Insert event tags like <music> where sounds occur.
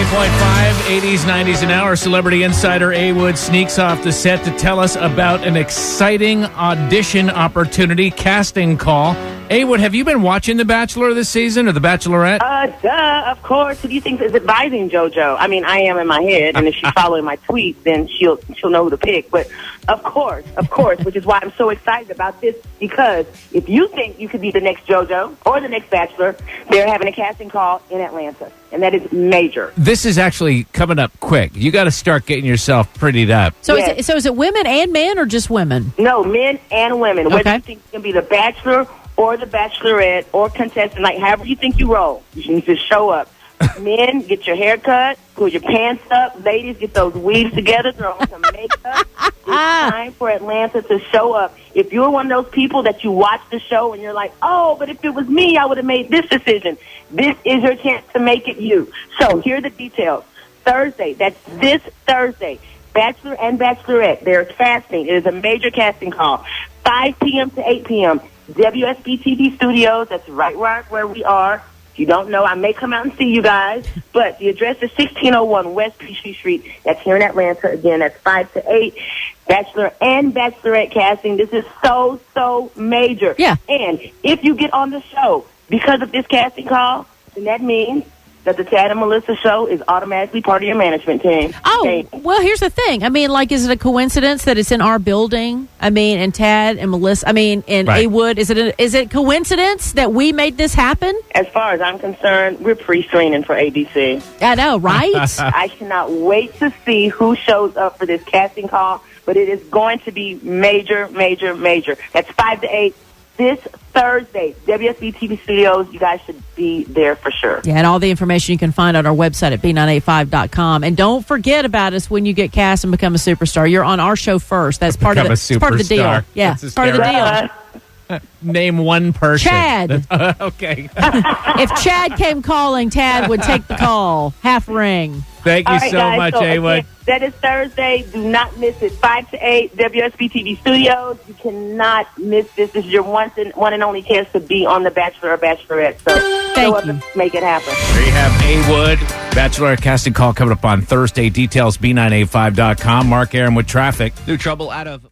B98.5, 80s, 90s an hour. Celebrity insider A Wood sneaks off the set to tell us about an exciting audition opportunity, casting call. A Wood, have you been watching The Bachelor this season or The Bachelorette? Uh, duh, of course. Who do you think is advising JoJo? I mean, I am in my head, and if she's following my tweets, then she'll she'll know who to pick. But of course, of course, which is why I'm so excited about this because if you think you could be the next JoJo or the next Bachelor, they're having a casting call in Atlanta, and that is major. This is actually coming up quick. You got to start getting yourself prettied up. So Yes. is it, so is it women and men or just women? No, men and women. Whether Okay. you think you can be the Bachelor or the Bachelorette or contestant, like however you think you roll, you need to show up. <laughs> Men, get your hair cut, pull your pants up. Ladies, get those weaves together, throw on some makeup. <laughs> It's time for Atlanta to show up. If you're one of those people that you watch the show and you're like, oh, but if it was me, I would have made this decision. This is your chance to make it you. So here are the details. Thursday, that's this Thursday. Bachelor and Bachelorette, they're casting. It is a major casting call. 5 p.m. to 8 p.m. WSB TV Studios. That's right, where, where we are. If you don't know, I may come out and see you guys. <laughs> But the address is 1601 West Peachtree Street. That's here in Atlanta. Again, that's 5 to 8. Bachelor and Bachelorette casting. This is so, so major. Yeah. And if you get on the show because of this casting call, then that means that the Tad and Melissa show is automatically part of your management team. Oh, Okay. well, here's the thing. I mean, like, is it a coincidence that it's in our building? I mean, and Tad and Melissa, I mean, and Right. A Wood, is it a, is it coincidence that we made this happen? As far as I'm concerned, we're pre-screening for ABC. I know, right? <laughs> <laughs> I cannot wait to see who shows up for this casting call, but it is going to be major, major, major. That's 5 to 8 this Thursday. WSB TV Studios, you guys should be there for sure. yeah, and all the information you can find on our website at b985.com. And don't forget about us when you get cast and become a superstar. You're on our show first. That's part of Become the, it's part of the deal. superstar. Yeah, That's it's part of the deal. <laughs> Name one person. Chad. <laughs> okay. <laughs> if Chad came calling, Tad would take the call. Half ring. Thank you all right, so guys. much, so, A Wood. again, that is Thursday. Do not miss it. 5 to 8, WSB TV Studios. You cannot miss this. This is your one and, one and only chance to be on The Bachelor or Bachelorette. So Thank show up you. and make it happen. There you have A Wood. Bachelor casting call coming up on Thursday. Details B985.com. Mark Aaron with traffic. New trouble out of